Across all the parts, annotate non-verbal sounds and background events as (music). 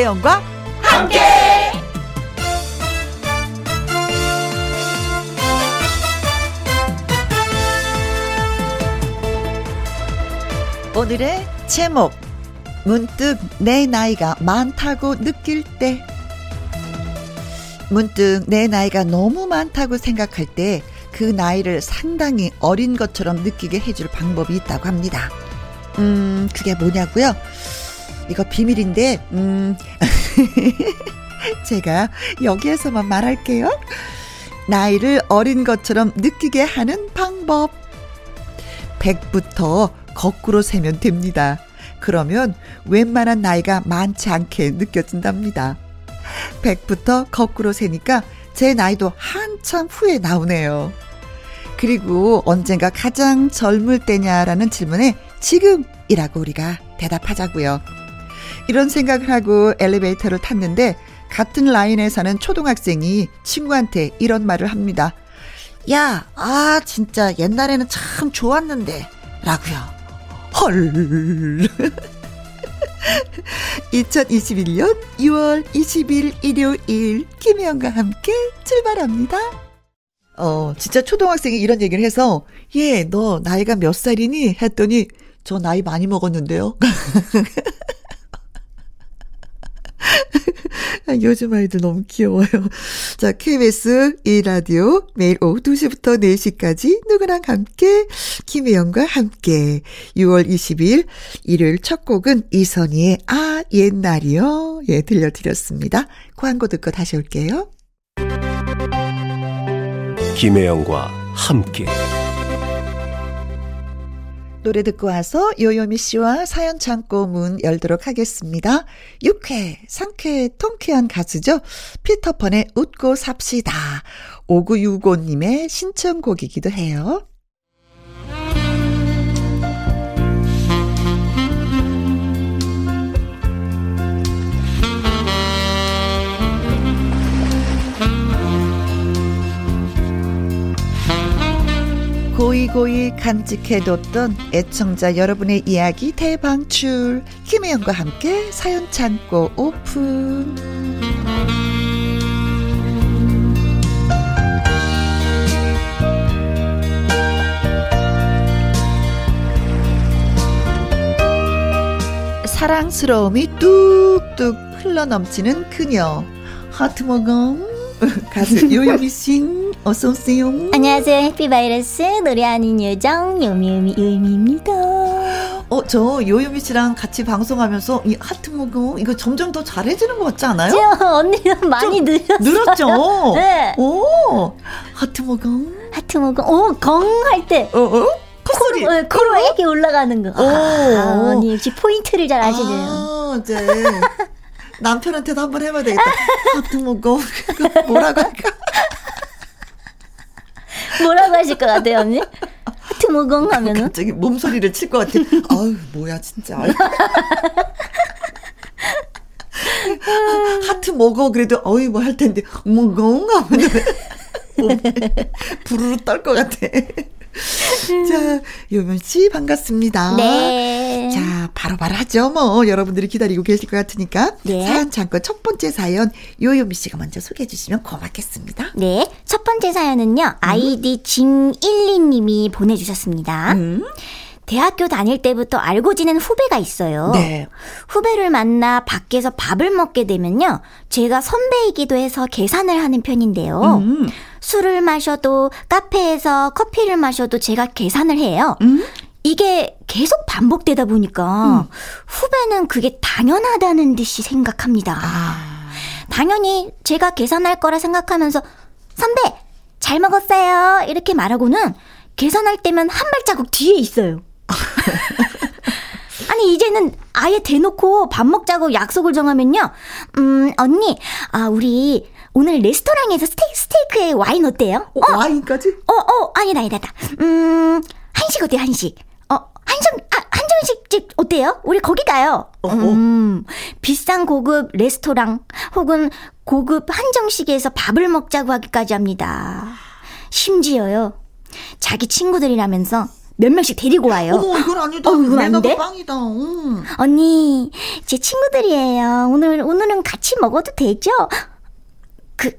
김혜영과 함께. 오늘의 제목 문득 내 나이가 많다고 느낄 때 문득 내 나이가 너무 많다고 생각할 때 그 나이를 상당히 어린 것처럼 느끼게 해줄 방법이 있다고 합니다. 음, 그게 뭐냐고요? 이거 비밀인데, 음, (laughs) 제가 여기에서만 말할게요. 나이를 어린 것처럼 느끼게 하는 방법. 100부터 거꾸로 세면 됩니다. 그러면 웬만한 나이가 많지 않게 느껴진답니다. 100부터 거꾸로 세니까 제 나이도 한참 후에 나오네요. 그리고 언젠가 가장 젊을 때냐라는 질문에 지금이라고 우리가 대답하자고요. 이런 생각을 하고 엘리베이터를 탔는데 같은 라인에 사는 초등학생이 친구한테 이런 말을 합니다. 야, 아, 진짜 옛날에는 참 좋았는데. 라고요. 헐. 2021년 6월 20일 일요일 김혜영과 함께 출발합니다. 어, 진짜 초등학생이 이런 얘기를 해서 얘, 너 나이가 몇 살이니? 했더니 저 나이 많이 먹었는데요. (laughs) (laughs) 요즘 아이들 너무 귀여워요. 자, KBS 1라디오 매일 오후 2시부터 4시까지 누구랑 함께 김혜영과 함께 6월 20일 일요일 첫 곡은 이선희의 아 옛날이요. 예, 들려드렸습니다. 광고 듣고 다시 올게요. 김혜영과 함께 노래 듣고 와서 요요미 씨와 사연 창고 문 열도록 하겠습니다. 6회, 상쾌, 통쾌한 가수죠. 피터펀의 웃고 삽시다. 5965님의 신청곡이기도 해요. 고이고이 간직해뒀던 애청자 여러분의 이야기 대방출. 김혜영과 함께 사연 창고 오픈. 사랑스러움이 뚝뚝 흘러넘치는 그녀. 하트모검 (laughs) 가수 요요미 씨 어서 오세요. 안녕하세요. happy바이러스 노래하는 요정 요미요미 요미입니다. 어, 저 요요미 씨랑 같이 방송하면서 이 하트 모금 이거 점점 더 잘해지는 것 같지 않아요? 저 언니는 많이 늘었어요. 늘었죠. (laughs) 네. 오, 하트 모금. 하트 모금. 오, 공할 때. 어, 어? 콧소리. 코로, 어, 코로 이렇게 올라가는 거. 아, 언니 역시 포인트를 잘 아시네요. 아, 네. (laughs) 남편한테도 한번 해봐야 되겠다. 하트 모금. 뭐라고 할까? 뭐라고 하실 것 같아요, 언니? 하트 모공 하면은? 갑자기 몸소리를 칠 것 같아. 아유, 뭐야, 진짜. 하트 먹어. 그래도, 어이, 뭐 할 텐데, 먹어. 하면 부르르 떨 것 같아. (laughs) 자, 요면 씨 반갑습니다. 네. 자, 바로 바로 하죠. 뭐 여러분들이 기다리고 계실 것 같으니까. 네. 사연 잠깐 첫 번째 사연 요요미 씨가 먼저 소개해 주시면 고맙겠습니다. 네. 첫 번째 사연은요. 아이디 징12님이 보내 주셨습니다. 음. 대학교 다닐 때부터 알고 지낸 후배가 있어요. 네. 후배를 만나 밖에서 밥을 먹게 되면요. 제가 선배이기도 해서 계산을 하는 편인데요. 음. 술을 마셔도 카페에서 커피를 마셔도 제가 계산을 해요. 음. 이게 계속 반복되다 보니까 후배는 그게 당연하다는 듯이 생각합니다. 아. 당연히 제가 계산할 거라 생각하면서 선배 잘 먹었어요 이렇게 말하고는 계산할 때면 한 발자국 뒤에 있어요. (laughs) 아니 이제는 아예 대놓고 밥 먹자고 약속을 정하면요. 음 언니 아 우리 오늘 레스토랑에서 스테이크, 스테이크에 와인 어때요? 어, 와인까지? 어, 어, 아니다, 아니다. 음, 한식 어때요, 한식? 어, 한정, 아, 한정식집 어때요? 우리 거기 가요. 어, 어. 음, 비싼 고급 레스토랑 혹은 고급 한정식에서 밥을 먹자고 하기까지 합니다. 심지어요, 자기 친구들이라면서 몇 명씩 데리고 와요. 어머, 이건 아니다. 어, 이건 돼? 빵이다. 응. 언니, 제 친구들이에요. 오늘, 오늘은 같이 먹어도 되죠? 그,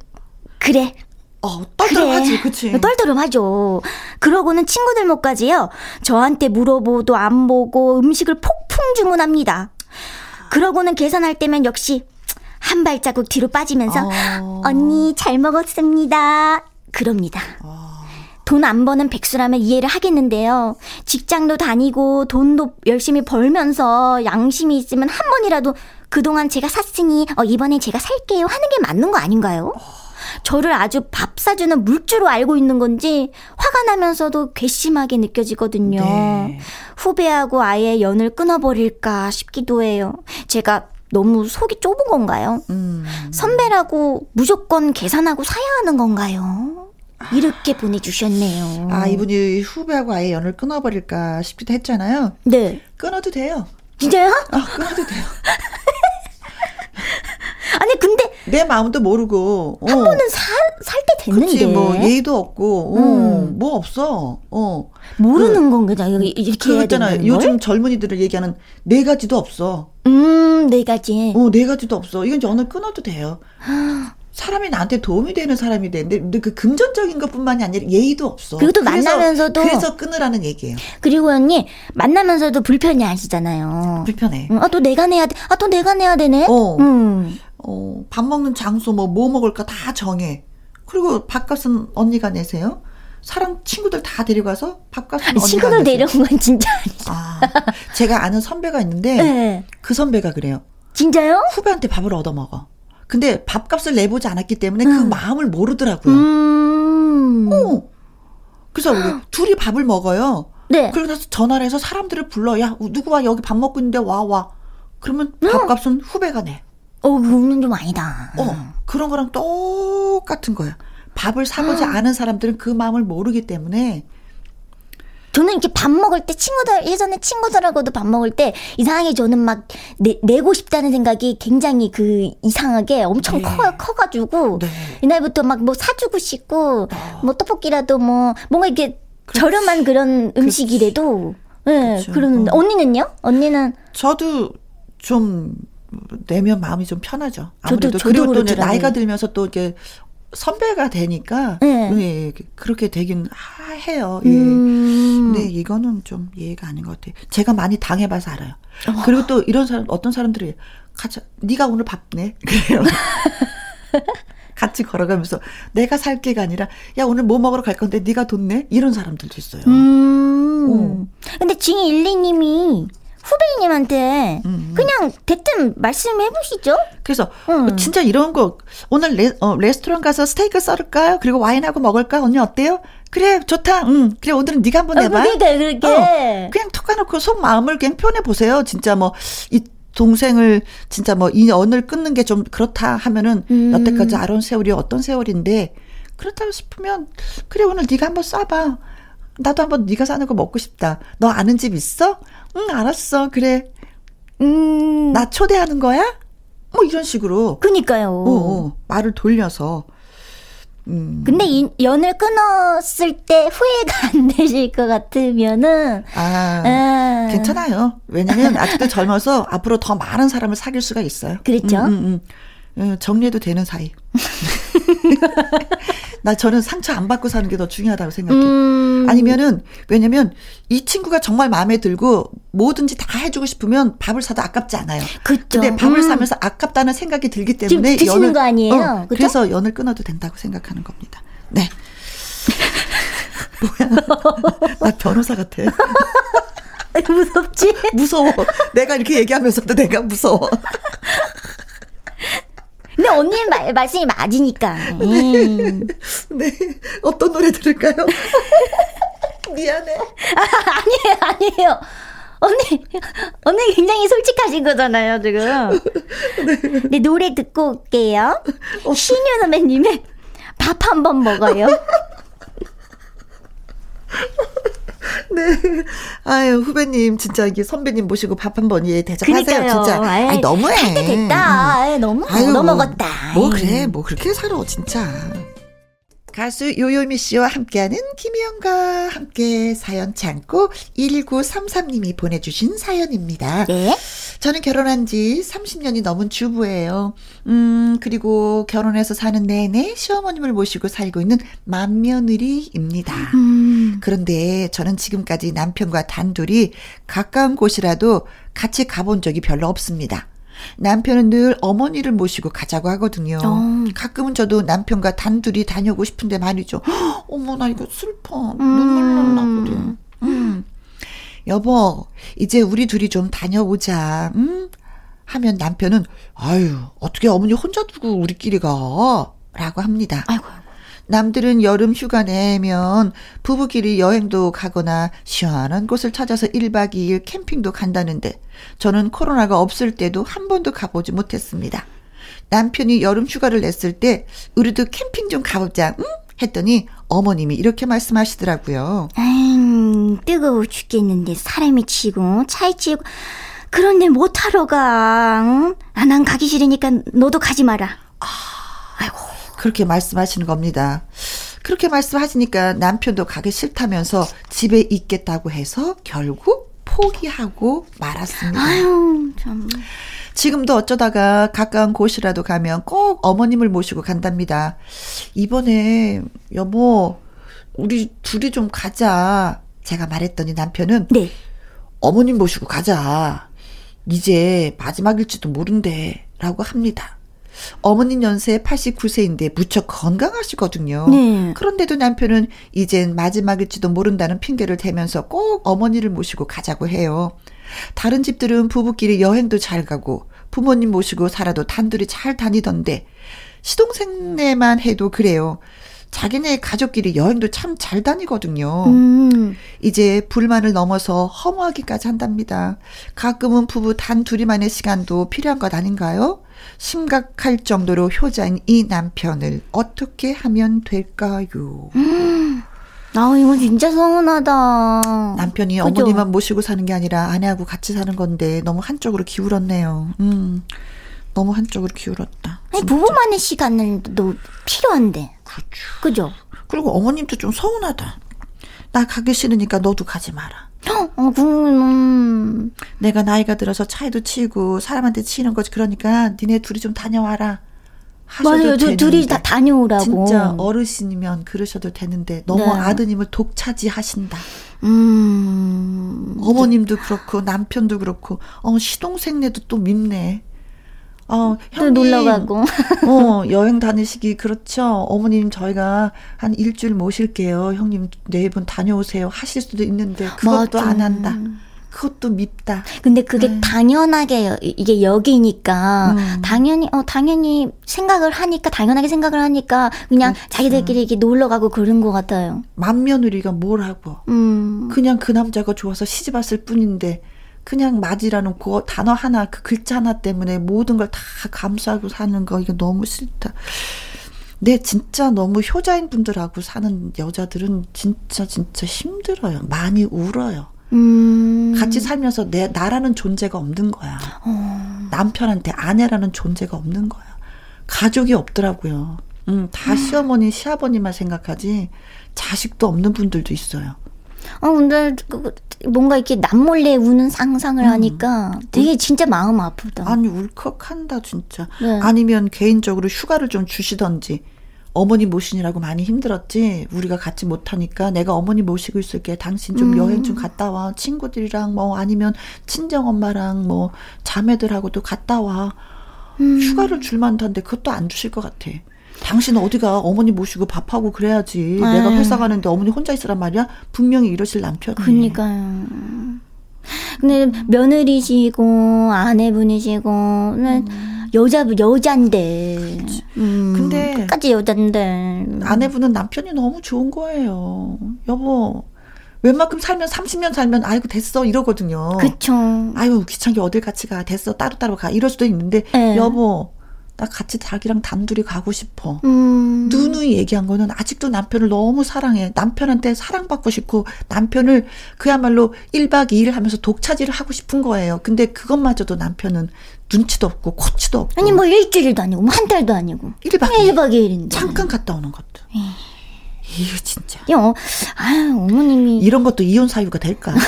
그래. 어, 떨떨하지, 그치? 떨떠름하죠. 그러고는 친구들 못까지요. 저한테 물어보도 안 보고 음식을 폭풍 주문합니다. 그러고는 계산할 때면 역시 한 발자국 뒤로 빠지면서 어. 언니 잘 먹었습니다. 그럽니다. 돈 안 버는 백수라면 이해를 하겠는데요. 직장도 다니고 돈도 열심히 벌면서 양심이 있으면 한 번이라도 그동안 제가 샀으니 어, 이번엔 제가 살게요 하는 게 맞는 거 아닌가요? 저를 아주 밥 사주는 물주로 알고 있는 건지 화가 나면서도 괘씸하게 느껴지거든요. 네. 후배하고 아예 연을 끊어버릴까 싶기도 해요. 제가 너무 속이 좁은 건가요? 음. 선배라고 무조건 계산하고 사야 하는 건가요? 이렇게 보내주셨네요. 아, 이분이 후배하고 아예 연을 끊어버릴까 싶기도 했잖아요. 네. 끊어도 돼요. 진짜요? 아, 끊어도 돼요. (laughs) 아니 근데 내 마음도 모르고. 어. 한 번은 살때 됐는데 그치, 뭐, 예의도 없고, 어, 음. 뭐 없어. 어. 모르는 건가 여기 이렇게 그 해야. 되는 요즘 걸? 젊은이들을 얘기하는 네 가지도 없어. 음, 네 가지. 어, 네 가지도 없어. 이건 연을 끊어도 돼요. 사람이 나한테 도움이 되는 사람이 되는데, 근데 그 금전적인 것 뿐만이 아니라 예의도 없어. 그리고 또 그래서- 만나면서도- 그래서 끊으라는 얘기예요. 그리고 언니 만나면서도 불편해 하시잖아요. 불편해. 음, 아, 또 내가 내야 돼. 아, 또 내가 내야 되네. 어. 음. 어, 밥 먹는 장소, 뭐, 뭐 먹을까 다 정해. 그리고 밥값은 언니가 내세요. 사람, 친구들 다 데려가서 밥값은 아니, 언니가 친구들. 데려온 건 진짜 아니죠. 아, 제가 아는 선배가 있는데, 네. 그 선배가 그래요. 진짜요? 후배한테 밥을 얻어 먹어. 근데 밥값을 내보지 않았기 때문에 그 음. 마음을 모르더라고요. 음. 어. 그래서 우리 둘이 밥을 먹어요. 네. 그러고 나서 전화를 해서 사람들을 불러. 야, 누구 와? 여기 밥 먹고 있는데 와, 와. 그러면 음. 밥값은 후배가 내. 어, 그거는 좀 아니다. 어, 그런 거랑 똑같은 거야. 밥을 사보지 않은 사람들은 그 마음을 모르기 때문에 저는 이렇게 밥 먹을 때 친구들 예전에 친구들하고도 밥 먹을 때 이상하게 저는 막 내, 내고 싶다는 생각이 굉장히 그 이상하게 엄청 네. 커 커가지고 네. 이날부터 막 뭐 사주고 싶고 뭐 떡볶이라도 뭐 뭔가 이렇게 저렴한 그런 음식이라도 예 그쵸. 그러는데 어. 언니는요? 언니는 저도 좀 내면 마음이 좀 편하죠. 아무래도 저도 그리고 또. 나이가 들면서 또 이렇게 선배가 되니까 네. 예, 그렇게 되긴 하- 해요. 예. 음. 근데 이거는 좀 이해가 아닌 것 같아요. 제가 많이 당해봐서 알아요. 그리고 또 이런 사람 어떤 사람들이 같이 네가 오늘 밥 내. (laughs) 그래요. (laughs) 같이 걸어가면서 내가 살 게가 아니라 야 오늘 뭐 먹으러 갈 건데 네가 돈 내? 이런 사람들도 있어요. 음. 근데 징이 일리님이 후배님한테 음. 그냥 대뜸 말씀해 보시죠. 그래서 음. 진짜 이런 거 오늘 레, 어, 레스토랑 가서 스테이크 썰을까요? 그리고 와인하고 먹을까? 언니 어때요? 그래 좋다. 응. 그래 오늘은 네가 한번 내봐. 그러니까 그렇게 어, 그냥 톡 까놓고 속 마음을 그냥 표현해 보세요. 진짜 뭐 이 동생을 진짜 뭐이 연을 끊는 게 좀 그렇다 하면은 음. 여태까지 알아온 세월이 어떤 세월인데 그렇다고 싶으면 그래 오늘 네가 한번 쏴봐. 나도 한번 네가 사는 거 먹고 싶다. 너 아는 집 있어? 응 알았어. 그래 음. 나 초대하는 거야? 뭐 이런 식으로 그니까요. 어, 어, 말을 돌려서 음. 근데 이 연을 끊었을 때 후회가 안 되실 것 같으면은 아 아, 괜찮아요. 왜냐면 아직도 젊어서 앞으로 더 많은 사람을 사귈 수가 있어요. 그랬죠. 음, 음, 정리해도 되는 사이. (laughs) (laughs) 나 저는 상처 안 받고 사는 게 더 중요하다고 생각해. 음. 아니면은 왜냐면 이 친구가 정말 마음에 들고 뭐든지 다 해주고 싶으면 밥을 사도 아깝지 않아요. 그쵸. 근데 밥을 음. 사면서 아깝다는 생각이 들기 지금 때문에 드시는 거 아니에요? 어? 그래서 연을 끊어도 된다고 생각하는 겁니다. 네. 뭐야? 나 변호사 같아. (laughs) 무섭지? 무서워. 내가 이렇게 얘기하면서도 내가 무서워. 근데 언니 말, 말씀이 맞으니까. (laughs) 음. 네. 어떤 노래 들을까요? (laughs) 미안해. 아니에요, 아니에요. 언니, 언니 굉장히 솔직하신 거잖아요, 지금. 네, 노래 듣고 올게요. 신유 선배님의 밥 한 번 먹어요. (laughs) (laughs) 네. 아유, 후배님, 진짜 이게 선배님 모시고 밥 한 번 예, 대접하세요, 그니까요. 진짜. 아이, 너무해. 됐다. 아이, 너무 아유, 얻어먹었다. 뭐 그래, 뭐 그렇게 살아, 진짜. 가수 요요미 씨와 함께하는 김희영과 함께 사연 참고 1933님이 보내주신 사연입니다. 네. 저는 결혼한 지 30년이 넘은 주부예요. 음, 그리고 결혼해서 사는 내내 시어머님을 모시고 살고 있는 맏며느리입니다. 음. 그런데 저는 지금까지 남편과 단둘이 가까운 곳이라도 같이 가본 적이 별로 없습니다. 남편은 늘 어머니를 모시고 가자고 하거든요. 어. 가끔은 저도 남편과 단둘이 다녀오고 싶은데 말이죠. 어머, 나 이거 슬퍼. 눈물 날라 음. 그래. 음. 여보, 이제 우리 둘이 좀 다녀오자. 음? 하면 남편은 아유, 어떻게 어머니 혼자 두고 우리끼리 가? 라고 합니다. 아이고. 남들은 여름 휴가 내면 부부끼리 여행도 가거나 시원한 곳을 찾아서 1박 2일 캠핑도 간다는데 저는 코로나가 없을 때도 한 번도 가보지 못했습니다. 남편이 여름 휴가를 냈을 때 우리도 캠핑 좀 가보자. 응? 했더니 어머님이 이렇게 말씀하시더라고요. 음, 뜨거워 죽겠는데 사람이 치고 차에 치고 그런데 못하러 가. 응? 아, 난 가기 싫으니까 너도 가지 마라. 아, 아이고. 그렇게 말씀하시는 겁니다. 그렇게 말씀하시니까 남편도 가기 싫다면서 집에 있겠다고 해서 결국 포기하고 말았습니다. 아유, 참. 지금도 어쩌다가 가까운 곳이라도 가면 꼭 어머님을 모시고 간답니다. 이번에 여보 우리 둘이 좀 가자. 제가 말했더니 남편은 네. 어머님 모시고 가자. 이제 마지막일지도 모른대. 라고 합니다. 어머님 연세 89세인데 무척 건강하시거든요. 네. 그런데도 남편은 이젠 마지막일지도 모른다는 핑계를 대면서 꼭 어머니를 모시고 가자고 해요. 다른 집들은 부부끼리 여행도 잘 가고 부모님 모시고 살아도 단둘이 잘 다니던데 시동생네만 해도 그래요. 자기네 가족끼리 여행도 참 잘 다니거든요. 음. 이제 불만을 넘어서 허무하기까지 한답니다. 가끔은 부부 단 둘이만의 시간도 필요한 것 아닌가요? 심각할 정도로 효자인 이 남편을 어떻게 하면 될까요? 음. 아, 이거 진짜 서운하다. 남편이 그죠? 어머니만 모시고 사는 게 아니라 아내하고 같이 사는 건데 너무 한쪽으로 기울었네요. 음. 너무 한쪽으로 기울었다. 아니, 부부만의 시간도 필요한데. 그렇죠. 그죠? 그리고 어머님도 좀 서운하다. 나 가기 싫으니까 너도 가지 마라. 어, 음. 내가 나이가 들어서 차에도 치고 사람한테 치는 거지. 그러니까 니네 둘이 좀 다녀와라. 맞아요. 되 둘이 다 다녀오라고. 진짜 어르신이면 그러셔도 되는데 너무 네. 아드님을 독차지하신다. 음. 어머님도 그렇고 남편도 그렇고 어 시동생네도 또 밉네. 어, 형님. 놀러 가고. (laughs) 어, 여행 다니시기 그렇죠. 어머님 저희가 한 일주일 모실게요. 형님 네분 다녀오세요. 하실 수도 있는데 그것도 맞아. 안 한다. 그것도 밉다. 근데 그게 네. 당연하게 이게 여기니까 음. 당연히 어 당연히 생각을 하니까 당연하게 생각을 하니까 그냥 그렇죠. 자기들끼리 이렇게 놀러 가고 그런 것 같아요. 맏며느리가 뭘 하고 음. 그냥 그 남자가 좋아서 시집 왔을 뿐인데 그냥 맞이라는 그 단어 하나, 그 글자 하나 때문에 모든 걸 다 감수하고 사는 거, 이거 너무 싫다. 네, 진짜 너무 효자인 분들하고 사는 여자들은 진짜, 진짜 힘들어요. 많이 울어요. 음. 같이 살면서 내, 나라는 존재가 없는 거야. 어. 남편한테 아내라는 존재가 없는 거야. 가족이 없더라고요. 음, 다 시어머니, 시아버님만 생각하지, 자식도 없는 분들도 있어요. 어, 근데 그, 뭔가 이렇게 남몰래 우는 상상을 음. 하니까 되게 진짜 마음 아프다. 아니, 울컥한다, 진짜. 네. 아니면 개인적으로 휴가를 좀 주시던지. 어머니 모시느라고 많이 힘들었지. 우리가 같이 못하니까 내가 어머니 모시고 있을게. 당신 좀 음. 여행 좀 갔다 와. 친구들이랑 뭐 아니면 친정 엄마랑 뭐 자매들하고도 갔다 와. 음. 휴가를 줄만한데 그것도 안 주실 것 같아. 당신 어디가 어머니 모시고 밥하고 그래야지. 에이. 내가 네. 회사 가는데 어머니 혼자 있으란 말이야? 분명히 이러실 남편이. 그니까요. 근데 며느리시고 아내분이시고 음. 여자 여잔데. 음, 근데 끝까지 여잔데. 아내분은 남편이 너무 좋은 거예요. 여보. 웬만큼 살면 30년 살면 아이고 됐어 이러거든요. 그쵸. 아유 귀찮게 어딜 같이 가 됐어 따로따로 가 이럴 수도 있는데 네. 여보 나 같이 자기랑 단둘이 가고 싶어. 음. 누누이 얘기한 거는 아직도 남편을 너무 사랑해. 남편한테 사랑받고 싶고 남편을 그야말로 1박 2일 하면서 독차지를 하고 싶은 거예요. 근데 그것마저도 남편은 눈치도 없고 코치도 없고. 아니 뭐 일주일도 아니고 뭐 한 달도 아니고. 1박 2일. 1박 2일인데. 잠깐 갔다 오는 것도. 에이. 예. 이거 진짜. 요, 아유, 어머님이. 이런 것도 이혼 사유가 될까? (laughs)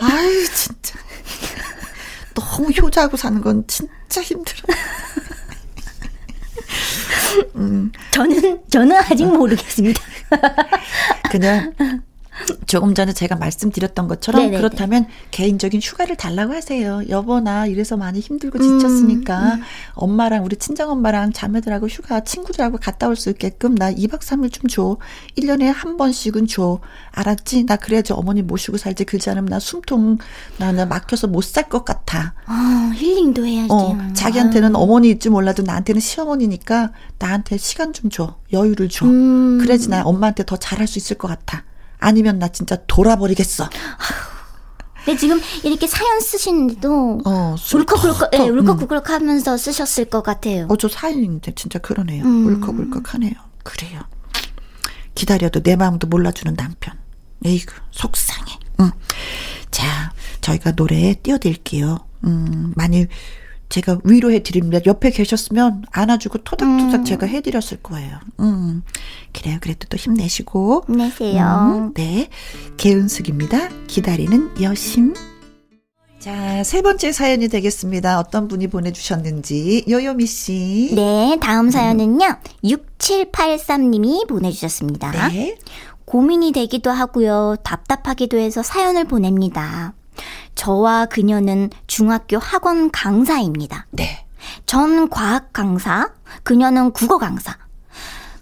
아유, 진짜. 너무 효자하고 사는 건 진짜 힘들어. 음. 저는, 저는 아직 모르겠습니다. 그냥 조금 전에 제가 말씀드렸던 것처럼 네네네. 그렇다면 개인적인 휴가를 달라고 하세요. 여보 나 이래서 많이 힘들고 지쳤으니까 음, 음. 엄마랑 우리 친정 엄마랑 자매들하고 휴가 친구들하고 갔다 올 수 있게끔 나 2박 3일 좀 줘. 1년에 한 번씩은 줘. 알았지? 나 그래야지 어머니 모시고 살지. 그렇지 않으면 나 숨통 나는 막혀서 못 살 것 같아. 아, 힐링도 해야지. 어, 자기한테는 아. 어머니일지 몰라도 나한테는 시어머니니까 나한테 시간 좀 줘. 여유를 줘. 음. 그래야지 나 엄마한테 더 잘할 수 있을 것 같아. 아니면 나 진짜 돌아버리겠어. 근데 지금 이렇게 사연 쓰시는데도 어, 울컥울컥, 예, 울컥울컥 하면서 쓰셨을 것 같아요. 어, 저 사연인데 진짜 그러네요. 음. 울컥울컥 하네요. 그래요. 기다려도 내 마음도 몰라주는 남편. 에이구, 속상해. 응. 자, 저희가 노래 띄워드릴게요. 음, 많이 제가 위로해 드립니다. 옆에 계셨으면 안아주고 토닥토닥 음. 제가 해드렸을 거예요. 음. 그래요. 그래도 또 힘내시고. 힘내세요. 음, 네. 개은숙입니다. 기다리는 여심. 자, 세 번째 사연이 되겠습니다. 어떤 분이 보내주셨는지. 요요미 씨. 네, 다음 사연은요. 음. 6783님이 보내주셨습니다. 네. 고민이 되기도 하고요. 답답하기도 해서 사연을 보냅니다. 저와 그녀는 중학교 학원 강사입니다. 네. 전 과학 강사, 그녀는 국어 강사.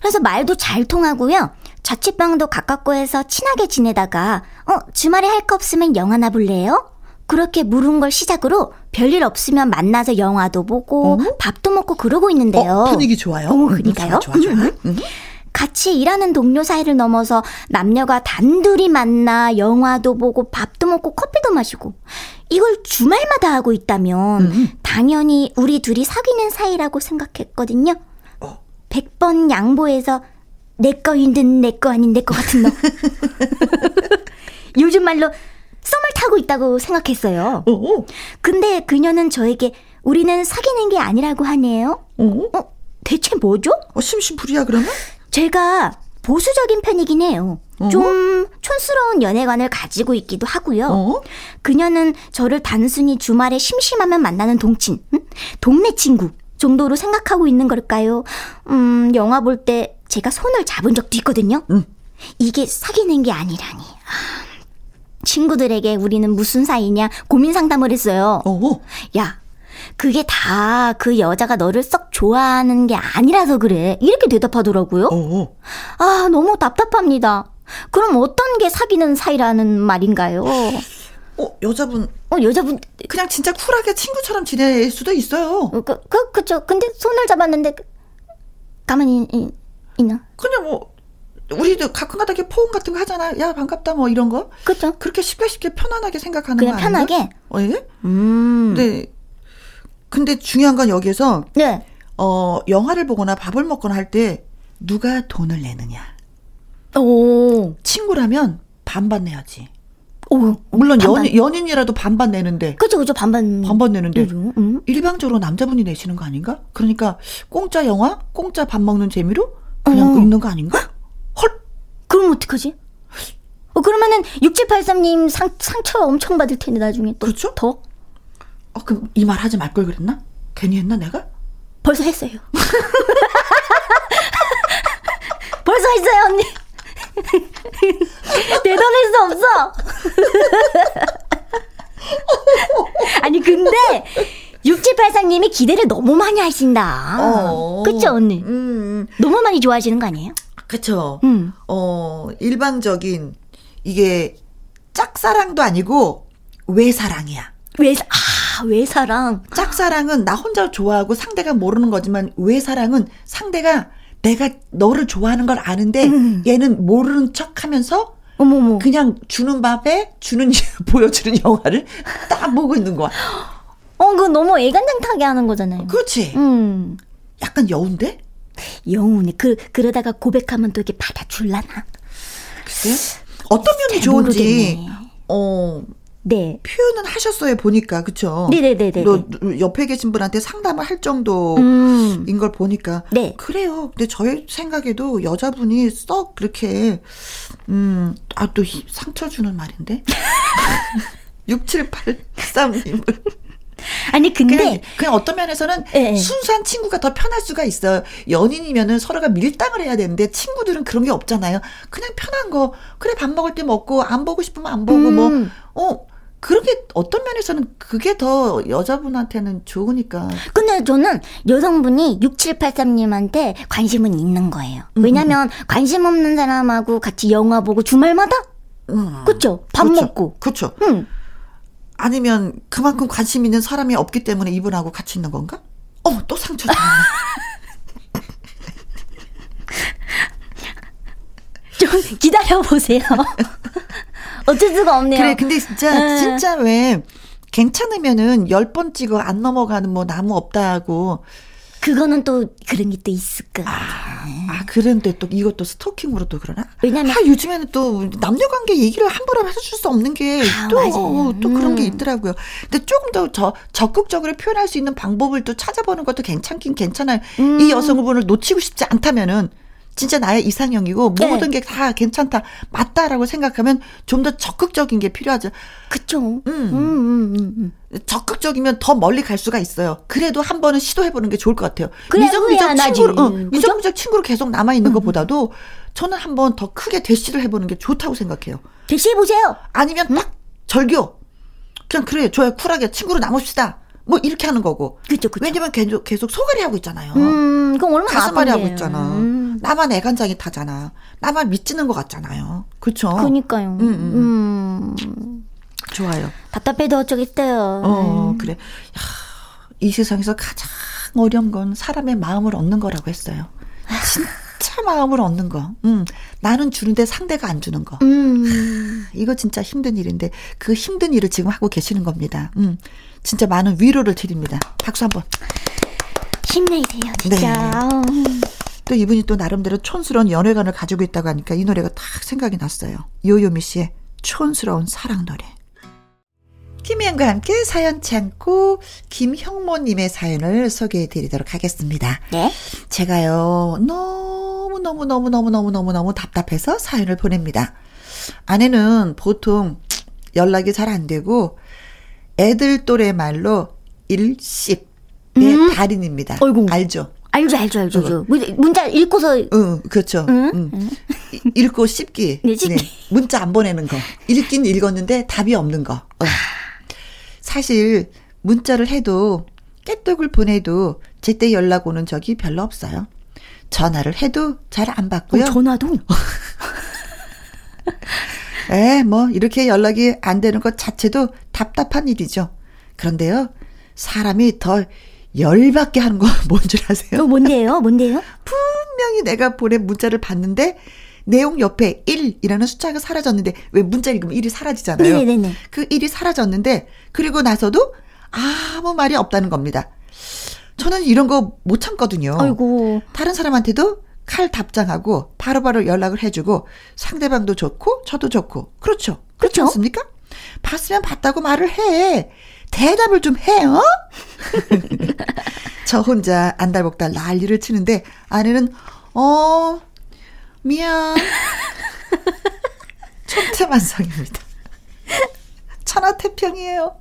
그래서 말도 잘 통하고요. 자취방도 가깝고 해서 친하게 지내다가, 어, 주말에 할 거 없으면 영화나 볼래요? 그렇게 물은 걸 시작으로 별일 없으면 만나서 영화도 보고 어? 밥도 먹고 그러고 있는데요. 어, 분위기 좋아요. 어, 그러니까요. 좋아, 좋아, 좋아. 음. 같이 일하는 동료 사이를 넘어서 남녀가 단둘이 만나 영화도 보고 밥도 먹고 커피도 마시고 이걸 주말마다 하고 있다면 음. 당연히 우리 둘이 사귀는 사이라고 생각했거든요. 어. 100번 양보해서 내 거인 듯내 거 아닌 내 거 같은 너. (laughs) 요즘 말로 썸을 타고 있다고 생각했어요. 어 근데 그녀는 저에게 우리는 사귀는 게 아니라고 하네요. 어? 어 대체 뭐죠? 어, 심심풀이야 그러면? 제가 보수적인 편이긴 해요. 어? 좀 촌스러운 연애관을 가지고 있기도 하고요. 어? 그녀는 저를 단순히 주말에 심심하면 만나는 동친, 응? 동네 친구 정도로 생각하고 있는 걸까요? 음, 영화 볼 때 제가 손을 잡은 적도 있거든요. 응. 이게 사귀는 게 아니라니. 아, 친구들에게 우리는 무슨 사이냐 고민 상담을 했어요. 어? 야, 그게 다 그 여자가 너를 썩 좋아하는 게 아니라서 그래. 이렇게 대답하더라고요. 어. 아, 너무 답답합니다. 그럼 어떤 게 사귀는 사이라는 말인가요? 어, 여자분. 어, 여자분. 그냥 진짜 쿨하게 친구처럼 지낼 수도 있어요. 어, 그, 그, 그쵸. 근데 손을 잡았는데, 가만히 이, 있나? 그냥 뭐, 우리도 가끔 가다 이렇게 포옹 같은 거 하잖아. 야, 반갑다, 뭐, 이런 거. 그쵸. 그렇게 쉽게 쉽게 편안하게 생각하는 거? 그냥 편하게? 어, 예? 음. 근데 근데 중요한 건 여기서 네. 어, 영화를 보거나 밥을 먹거나 할 때 누가 돈을 내느냐. 오. 친구라면 반반 내야지. 오, 물론 반반. 연, 연인이라도 반반 내는데. 그죠, 그죠, 반반. 반반 내는데. 그죠, 음. 일방적으로 남자분이 내시는 거 아닌가? 그러니까, 공짜 영화, 공짜 밥 먹는 재미로 그냥 어. 있는 거 아닌가? 헐! 그럼 어떡하지? 어, 그러면은 6783님 상, 상처 엄청 받을 텐데, 나중에 또. 그렇죠? 더? 어, 그럼 이 말 하지 말 걸 그랬나? 괜히 했나 내가? 벌써 했어요. (laughs) 벌써 했어요, 언니. (laughs) 되돌릴 수 없어. (laughs) 아니, 근데 6783님이 기대를 너무 많이 하신다. 어. 그쵸, 언니? 음, 음. 너무 많이 좋아하시는 거 아니에요? 그쵸. 음. 어, 일방적인, 이게 짝사랑도 아니고, 외사랑이야. 외사, 아, 외사랑. 짝사랑은 나 혼자 좋아하고 상대가 모르는 거지만 외사랑은 상대가 내가 너를 좋아하는 걸 아는데 음. 얘는 모르는 척 하면서 어머머. 그냥 주는 밥에 주는 (laughs) 보여주는 영화를 딱 보고 있는 거야. 어, 그거 너무 애간장타게 하는 거잖아요. 그렇지. 음. 약간 여운데? 여운이 그 그러다가 고백하면 또 이렇게 받아줄라나? 글쎄. 어떤 면이 좋은지 모르겠네. 어 네. 표현은 하셨어요 보니까 그쵸? 네네네네. 너 옆에 계신 분한테 상담을 할 정도인 음. 걸 보니까 네. 그래요. 근데 저희 생각에도 여자분이 썩 그렇게 음아 또 상처 주는 말인데 (laughs) 6783님을 아니 근데 그냥, 그냥 어떤 면에서는 네. 순수한 친구가 더 편할 수가 있어요. 연인이면은 서로가 밀당을 해야 되는데 친구들은 그런 게 없잖아요. 그냥 편한 거 그래 밥 먹을 때 먹고 안 보고 싶으면 안 보고 뭐, 음. 뭐 어 그렇게 어떤 면에서는 그게 더 여자분한테는 좋으니까. 근데 저는 여성분이 6783님한테 관심은 있는 거예요. 음, 음, 왜냐면 관심 없는 사람하고 같이 영화 보고 주말마다 음. 그쵸? 밥 그쵸. 먹고. 그쵸. 응. 아니면 그만큼 관심 있는 사람이 없기 때문에 이분하고 같이 있는 건가? 어, 또 상처 줬네. (laughs) 좀 기다려 보세요. (laughs) 어쩔 수가 없네요. 그래, 근데 진짜 음. 진짜 왜 괜찮으면은 열 번 찍어 안 넘어가는 뭐 나무 없다고 그거는 또 그런 게 또 있을까. 아, 아, 그런데 또 이것도 스토킹으로 또 그러나? 왜냐면. 아, 요즘에는 또 남녀 관계 얘기를 함부로 해줄 수 없는 게 또, 아, 또 그런 게 음. 있더라고요. 근데 조금 더 저, 적극적으로 표현할 수 있는 방법을 또 찾아보는 것도 괜찮긴 괜찮아요. 음. 이 여성분을 놓치고 싶지 않다면은 진짜 나의 이상형이고 네. 모든 게 다 괜찮다 맞다라고 생각하면 좀 더 적극적인 게 필요하죠. 그쵸. 음. 음, 음, 음, 음. 적극적이면 더 멀리 갈 수가 있어요. 그래도 한 번은 시도해보는 게 좋을 것 같아요. 미적미적 친구로, 응, 미적미적 친구로 계속 남아 있는 것보다도 저는 한 번 더 크게 대시를 해보는 게 좋다고 생각해요. 대시해보세요. 아니면 딱 절교. 그냥 그래, 좋아요. 쿨하게 친구로 남읍시다. 뭐 이렇게 하는 거고. 그죠, 그죠. 왜냐면 계속 계속 소갈이 하고 있잖아요. 음, 그럼 얼마나 가슴앓이 하고 있잖아. 음. 나만 애간장이 타잖아. 나만 미치는 것 같잖아요. 그렇죠. 그니까요. 음, 음. 음. 좋아요. 답답해도 어쩌겠어요. 어, 음. 그래. 야, 이 세상에서 가장 어려운 건 사람의 마음을 얻는 거라고 했어요. 진짜 (laughs) 마음을 얻는 거. 음, 나는 주는데 상대가 안 주는 거. 음. 이거 진짜 힘든 일인데 그 힘든 일을 지금 하고 계시는 겁니다. 음. 진짜 많은 위로를 드립니다. 박수 한번. 힘내세요, 진짜. 네. 또 이분이 또 나름대로 촌스러운 연애관을 가지고 있다고 하니까 이 노래가 딱 생각이 났어요. 요요미 씨의 촌스러운 사랑 노래. 김혜영과 함께 사연 참고 김형모님의 사연을 소개해 드리도록 하겠습니다. 네. 제가요, 너무너무너무너무너무너무너무 답답해서 사연을 보냅니다. 아내는 보통 연락이 잘 안 되고 애들 또래 말로 일십의 음? 달인입니다. 어이구. 알죠? 알죠, 알죠, 알죠. 어. 문자 읽고서. 응, 그렇죠. 응? 응. 응. 읽고 씹기. 네, 씹기. 네. 문자 안 보내는 거. 읽긴 읽었는데 답이 없는 거. 어. 사실 문자를 해도 깨똑을 보내도 제때 연락 오는 적이 별로 없어요. 전화를 해도 잘 안 받고요. 어, 전화도? (laughs) 에, 뭐, 이렇게 연락이 안 되는 것 자체도 답답한 일이죠. 그런데요, 사람이 더 열받게 하는 건 (laughs) 뭔줄 아세요? 어, 뭔데요? 뭔데요? 분명히 내가 보낸 문자를 봤는데, 내용 옆에 1이라는 숫자가 사라졌는데, 왜 문자 읽으면 1이 사라지잖아요. 네네네. 그 1이 사라졌는데, 그리고 나서도 아무 말이 없다는 겁니다. 저는 이런 거 못 참거든요. 아이고. 다른 사람한테도 칼 답장하고 바로바로 연락을 해주고 상대방도 좋고 저도 좋고 그렇죠. 그렇지 않습니까? 봤으면 봤다고 말을 해. 대답을 좀 해요. (laughs) 저 혼자 안달복달 난리를 치는데 아내는 어 미안 (laughs) 천태만성입니다. 천하태평이에요.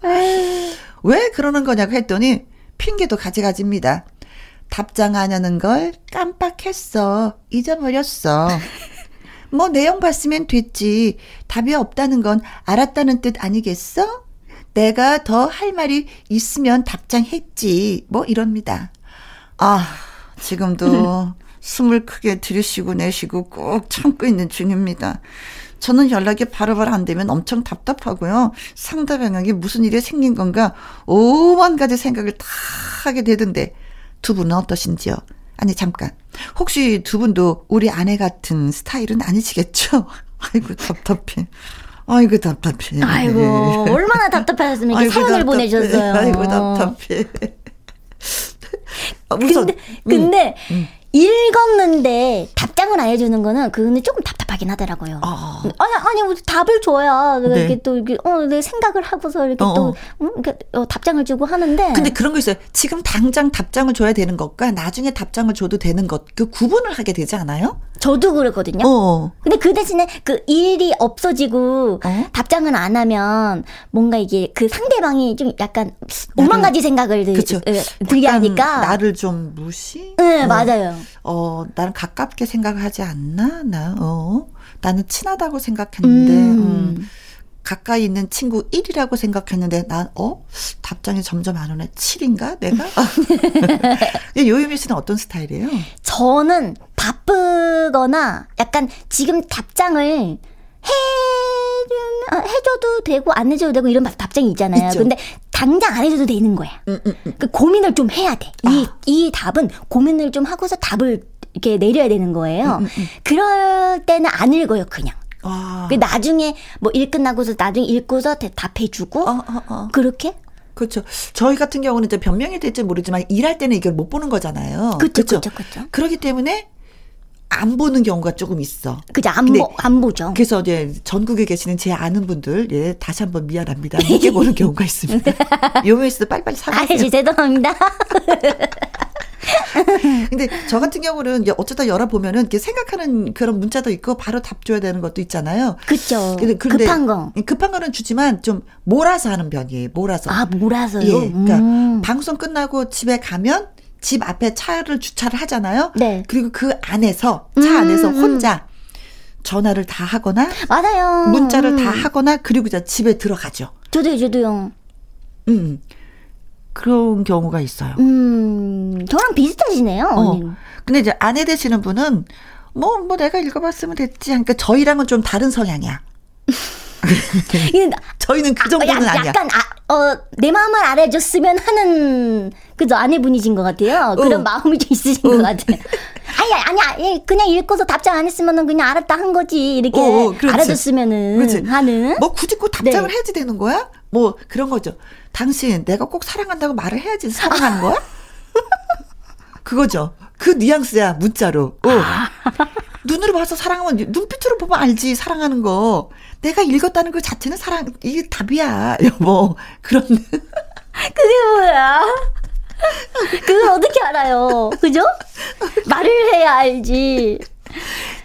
왜 그러는 거냐고 했더니 핑계도 가지가지입니다. 답장 안 하는 걸 깜빡했어. 잊어버렸어. 뭐 내용 봤으면 됐지. 답이 없다는 건 알았다는 뜻 아니겠어? 내가 더 할 말이 있으면 답장했지. 뭐 이럽니다. 아, 지금도 (laughs) 숨을 크게 들이쉬고 내쉬고 꼭 참고 있는 중입니다. 저는 연락이 바로바로 안 되면 엄청 답답하고요. 상대방에게 무슨 일이 생긴 건가 오만 가지 생각을 다 하게 되던데 두 분은 어떠신지요? 아니, 잠깐. 혹시 두 분도 우리 아내 같은 스타일은 아니시겠죠? (laughs) 아이고, 답답해. 아이고, 답답해. 아이고, 얼마나 답답하셨으면 이렇게 사연을 답답해. 보내셨어요. 아이고, 답답해. 우선, 근데, 근데, 음, 음. 읽었는데 답 답장을 안 해주는 거는 그거는 조금 답답하긴 하더라고요. 아. 아니 아니 뭐 답을 줘야 네. 이렇게 또 이렇게 어 내 생각을 하고서 이렇게 어. 또 음, 이렇게 어, 답장을 주고 하는데. 근데 그런 거 있어요. 지금 당장 답장을 줘야 되는 것과 나중에 답장을 줘도 되는 것 그 구분을 하게 되지 않아요? 저도 그랬거든요. 어. 근데 그 대신에 그 일이 없어지고 어? 답장을 안 하면 뭔가 이게 그 상대방이 좀 약간 오만 가지 생각을 들, 들게 하니까 나를 좀 무시? 네, 어. 맞아요. 어, 나는 가깝게 생각하지 않나? 나, 어, 나는 친하다고 생각했는데, 음. 음. 가까이 있는 친구 1이라고 생각했는데 난 어? 답장이 점점 안 오네. 7인가? 내가? (laughs) 요유미 씨는 어떤 스타일이에요? 저는 바쁘거나 약간 지금 답장을 해 해줘도 되고 안 해줘도 되고 이런 답장이 있잖아요. 있죠. 근데 당장 안 해줘도 되는 거야. 음, 음, 음. 그 고민을 좀 해야 돼. 이, 아. 이 답은 고민을 좀 하고서 답을 이렇게 내려야 되는 거예요. 음, 음, 음. 그럴 때는 안 읽어요, 그냥. 아. 그 나중에 뭐 일 끝나고서 나중에 읽고서 답해주고 어, 어, 어. 그렇게 그렇죠. 저희 같은 경우는 이제 변명이 될지 모르지만 일할 때는 이걸 못 보는 거잖아요. 그렇죠, 그렇죠, 그렇죠. 그렇기 때문에 안 보는 경우가 조금 있어. 그죠, 안, 보, 안 보죠. 그래서 이제 전국에 계시는 제 아는 분들, 예, 다시 한번 미안합니다. 늦게 보는 (laughs) 경우가 있습니다. 요메이스도 빨리빨리 사과하세요. 아, 죄송합니다. (laughs) 근데 저 같은 경우는 어쩌다 열어보면은 이렇게 생각하는 그런 문자도 있고 바로 답 줘야 되는 것도 있잖아요. 그쵸. 근데, 근데 급한 거. 급한 거는 주지만 좀 몰아서 하는 편이에요. 몰아서. 아, 몰아서요? 예. 그러니까 음. 방송 끝나고 집에 가면 집 앞에 차를 주차를 하잖아요. 네. 그리고 그 안에서 차 음, 안에서 음. 혼자 전화를 다 하거나 맞아요. 문자를 다 음. 하거나 그리고 이제 집에 들어가죠. 저도요, 저도요. 음. 그런 경우가 있어요. 음, 저랑 비슷하시네요. 어. 근데 이제 아내 되시는 분은 뭐, 뭐 내가 읽어봤으면 됐지. 그러니까 저희랑은 좀 다른 성향이야. (laughs) (laughs) 저희는 그 정도는 아, 야, 약간 아, 어, 내 마음을 알아줬으면 하는 그죠 아내분이신 것 같아요. 그런 어. 마음이 좀 있으신 어. 것 같아요. (laughs) 아니 아니야 그냥 읽고서 답장 안 했으면은 그냥 알았다 한 거지 이렇게 어, 알아줬으면은 그렇지. 하는. 뭐 굳이 꼭 답장을 네. 해야지 되는 거야? 뭐 그런 거죠. 당신 내가 꼭 사랑한다고 말을 해야지 사랑하는 (laughs) 거야? 그거죠. 그 뉘앙스야 문자로. 어. 아. 눈으로 봐서 사랑하면 눈빛으로 보면 알지 사랑하는 거. 내가 읽었다는 그 자체는 사랑 이게 답이야 (laughs) 여보. 그런. 그게 뭐야? 그걸 어떻게 알아요? 그죠? 말을 해야 알지.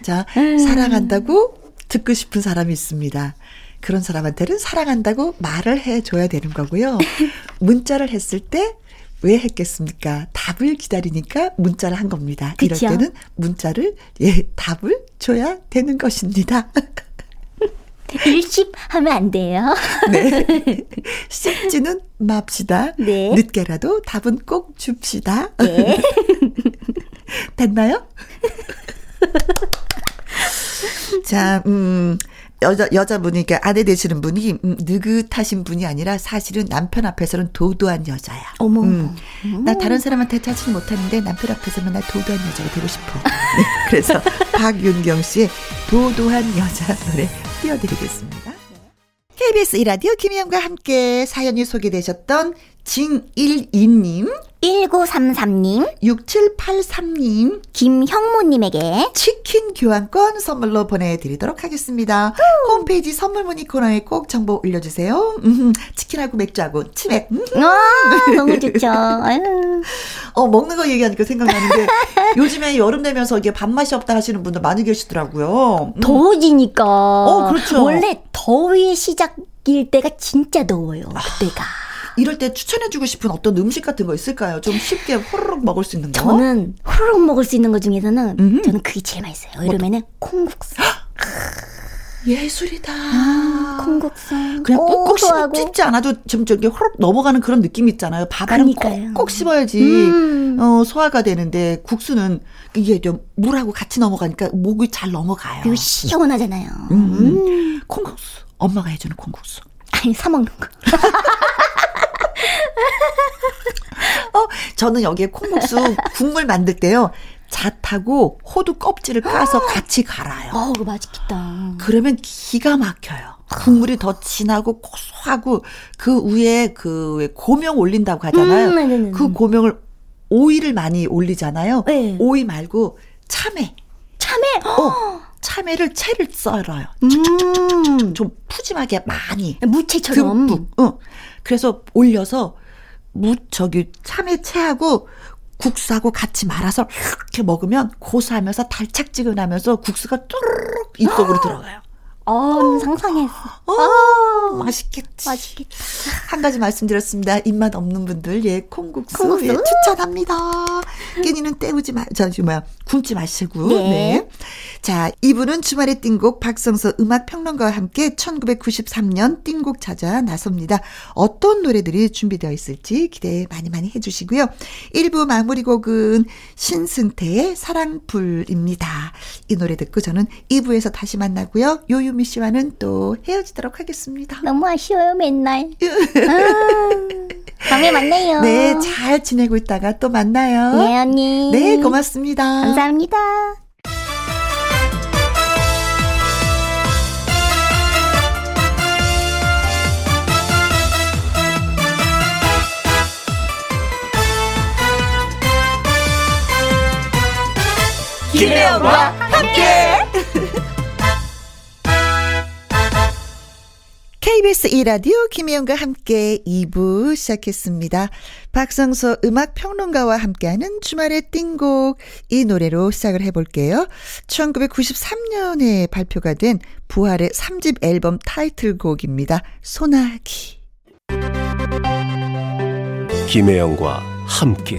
자, 음. 사랑한다고 듣고 싶은 사람이 있습니다. 그런 사람한테는 사랑한다고 말을 해줘야 되는 거고요. (laughs) 문자를 했을 때 왜 했겠습니까? 답을 기다리니까 문자를 한 겁니다. 그쵸? 이럴 때는 문자를 예 답을 줘야 되는 것입니다. (laughs) 일십 하면 안 돼요. (laughs) 네. 씹지는 맙시다. 네. 늦게라도 답은 꼭 줍시다. 네. (laughs) 됐나요? 자, 음, 여자 여자분이 그러니까 아내 되시는 분이 음, 느긋하신 분이 아니라 사실은 남편 앞에서는 도도한 여자야. 어머. 음. 나 다른 사람한테 찾지 못하는데 남편 앞에서는 나 도도한 여자가 되고 싶어. (laughs) 네, 그래서 박윤경 씨의 도도한 여자 노래 띄워드리겠습니다. KBS 이라디오 김희영과 함께 사연이 소개되셨던 징일이님 1933님, 6783님, 김형모님에게 치킨 교환권 선물로 보내드리도록 하겠습니다. 우! 홈페이지 선물 문의 코너에 꼭 정보 올려주세요. 음, 치킨하고 맥주하고 치맥. 음. 아, 너무 좋죠. (laughs) 어, 먹는 거 얘기하니까 생각나는데 (laughs) 요즘에 여름 되면서 이게 밥맛이 없다 하시는 분들 많이 계시더라고요. 음. 더워지니까. 어, 그렇죠. 원래 더위 시작 일 때가 진짜 더워요. 그때가. 아. 이럴 때 추천해주고 싶은 어떤 음식 같은 거 있을까요? 좀 쉽게 호로록 먹을 수 있는 거? 저는 호로록 먹을 수 있는 것 중에서는 음. 저는 그게 제일 맛있어요. 이러면은 콩국수. (gasps) 예술이다. 아, 콩국수. 그냥 꼭꼭 씹지 않아도 좀 저기 호록 넘어가는 그런 느낌 있잖아요. 밥은 꼭꼭 씹어야지 음. 어, 소화가 되는데 국수는 이게 좀 물하고 같이 넘어가니까 목이 잘 넘어가요. 그리고 시원하잖아요. 음. 음. 콩국수. 엄마가 해주는 콩국수. 아니 사 먹는 거. (laughs) (laughs) 어, 저는 여기에 콩국수 국물 만들 때요. 잣하고 호두 껍질을 까서 같이 갈아요. 어, 그거 맛있겠다. 그러면 기가 막혀요. 국물이 더 진하고 고소하고 그 위에 그 고명 올린다고 하잖아요. 음, 네 네 네. 그 네. 고명을 오이를 많이 올리잖아요. 네. 오이 말고 참외. 참외. 어. 참외를 채를 썰어요. 음. 좀 푸짐하게 많이. 무채처럼. 듬뿍. 어. 그래서 올려서 무 저기 참외 채하고 국수하고 같이 말아서 이렇게 먹으면 고소하면서 달짝지근하면서 국수가 뚜루룩 입속으로 들어가요. 어, 상상했어. 어, 어, 맛있겠지. 맛있겠다. 한 가지 말씀드렸습니다. 입맛 없는 분들, 예, 콩국수, 콩국수? 예, 추천합니다. 끼니는 때우지 마, 저기 뭐야, 굶지 마시고. 네. 네. 자, 이분은 주말에 띵곡 박성서 음악평론가와 함께 1993년 띵곡 찾아 나섭니다. 어떤 노래들이 준비되어 있을지 기대 많이 많이 해주시고요. 1부 마무리 곡은 신승태의 사랑불입니다. 이 노래 듣고 저는 2부에서 다시 만나고요. 요유미 씨와는 또 헤어지도록 하겠습니다. 너무 아쉬워요, 맨날. (laughs) 아, 다음에 만나요. 네, 잘 지내고 있다가 또 만나요. 네, 언니. 네, 고맙습니다. 감사합니다. 김혜영과 함께. KBS 2라디오 김혜영과 함께 2부 시작했습니다. 박성서 음악평론가와 함께하는 주말의 띵곡 이 노래로 시작을 해볼게요. 1993년에 발표가 된 부활의 3집 앨범 타이틀곡입니다. 소나기 김혜영과 함께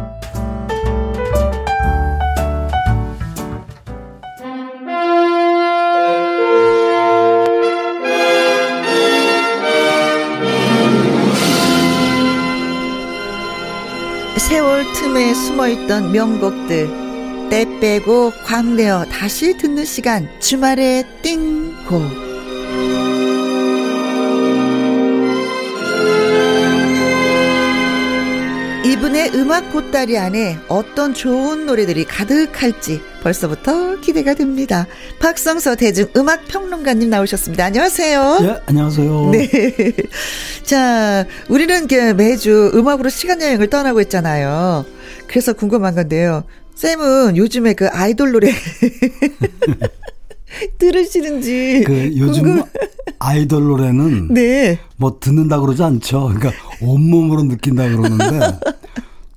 숨어있던 명곡들 때 빼고 광내어 다시 듣는 시간 주말의 띵곡 이분의 음악 보따리 안에 어떤 좋은 노래들이 가득할지 벌써부터 기대가 됩니다. 박성서 대중 음악 평론가님 나오셨습니다. 안녕하세요. 네, 안녕하세요. 네. (laughs) 자, 우리는 매주 음악으로 시간 여행을 떠나고 있잖아요. 그래서 궁금한 건데요. 쌤은 요즘에 그 아이돌 노래 (laughs) 들으시는지. 그 요즘 궁금... 아이돌 노래는 (laughs) 네. 뭐 듣는다 그러지 않죠. 그러니까 온몸으로 느낀다 그러는데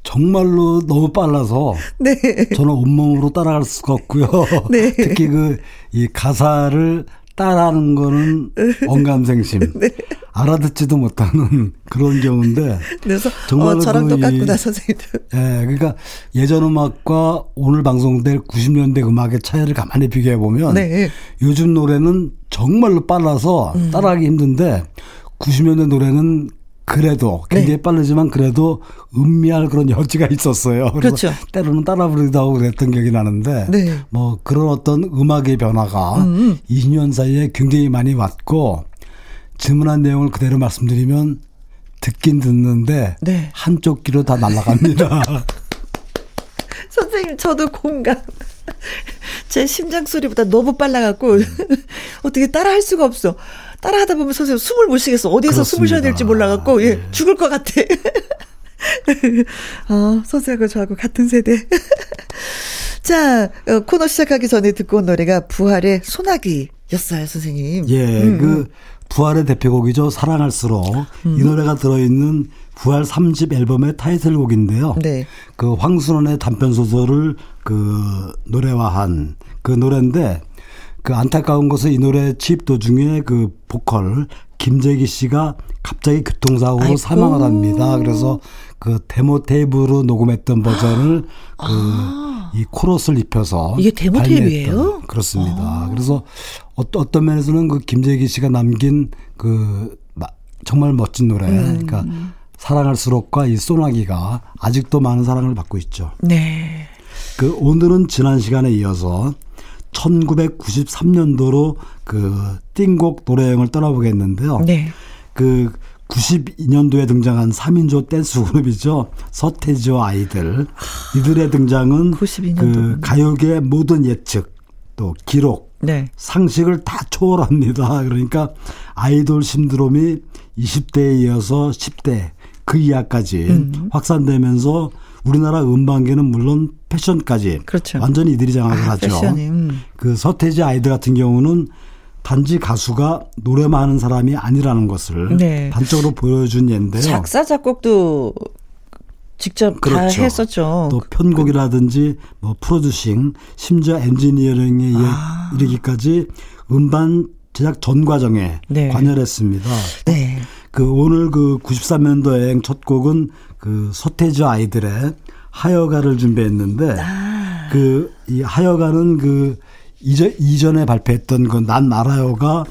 정말로 너무 빨라서 네. 저는 온몸으로 따라갈 수가 없고요. 네. (laughs) 특히 그 이 가사를 따라하는 거는 (laughs) 언감생심. (laughs) 네. 알아듣지도 못하는 그런 경우인데. 그래서 정말 어, 저랑 그 똑같구나 선생님도. 예, 그러니까 예전 음악과 오늘 방송될 90년대 음악의 차이를 가만히 비교해 보면 네. 요즘 노래는 정말로 빨라서 음. 따라하기 힘든데 90년대 노래는 그래도 굉장히 네. 빠르지만 그래도 음미할 그런 여지가 있었어요. 그렇죠. 때로는 따라 부르기도 하고 그랬던 기억이 나는데 네. 뭐 그런 어떤 음악의 변화가 음. 20년 사이에 굉장히 많이 왔고 질문한 내용을 그대로 말씀드리면 듣긴 듣는데 네. 한쪽 귀로 다 날아갑니다. (laughs) (laughs) 선생님 저도 공감. (laughs) 제 심장 소리보다 너무 빨라갖고 어떻게 따라할 수가 없어. 따라하다 보면 선생님 숨을 못 쉬겠어. 어디에서 그렇습니다. 숨을 쉬어야 될지 몰라갖고 예, 네. 죽을 것 같아. (laughs) 어, 선생님하고 저하고 같은 세대. (laughs) 자, 어, 코너 시작하기 전에 듣고 온 노래가 부활의 소나기였어요, 선생님. 예, 음. 그 음. 부활의 대표곡이죠. 사랑할수록 음. 이 노래가 들어있는 부활 3집 앨범의 타이틀곡인데요. 네. 그 황순원의 단편 소설을 그 노래화한 그 노래인데 그 안타까운 것은 이 노래 집 도중에 그 보컬 김재기 씨가 갑자기 교통사고로 아이고. 사망을 합니다. 그래서 그 데모 테이프로 녹음했던 버전을 그 아. 그이 코러스를 입혀서 이게 데모 테이프예요? 그렇습니다. 아. 그래서 어떤 어떤 면에서는 그 김재기 씨가 남긴 그 정말 멋진 노래. 음. 그러니까 사랑할수록과 이 소나기가 아직도 많은 사랑을 받고 있죠. 네. 그 오늘은 지난 시간에 이어서 1993년도로 그 띵곡 노래여행을 떠나보겠는데요. 네. 그 92년도에 등장한 3인조 댄스 그룹이죠. 서태지와 아이들. 이들의 등장은 그 가요계 모든 예측 또 기록 네. 상식을 다 초월합니다. 그러니까 아이돌 신드롬이 20대에 이어서 10대 그 이하까지 음. 확산되면서 우리나라 음반계는 물론 패션까지 그렇죠. 완전히 이들이 장악을 아, 하죠. 음. 그 서태지 아이들 같은 경우는 단지 가수가 노래만 하는 사람이 아니라는 것을 네. 단적으로 보여준 예인데요. 작사 작곡도 직접 그렇죠. 다 했었죠. 또 편곡이라든지 뭐 프로듀싱, 심지어 엔지니어링에 아. 이르기까지 음반 제작 전 과정에 네. 관여했습니다. 네. 그 오늘 그 93년도 여행 첫 곡은 그 서태지 아이들의 하여가를 준비했는데 아. 그이 하여가는 그 이전 이전에 발표했던 그난 알아요가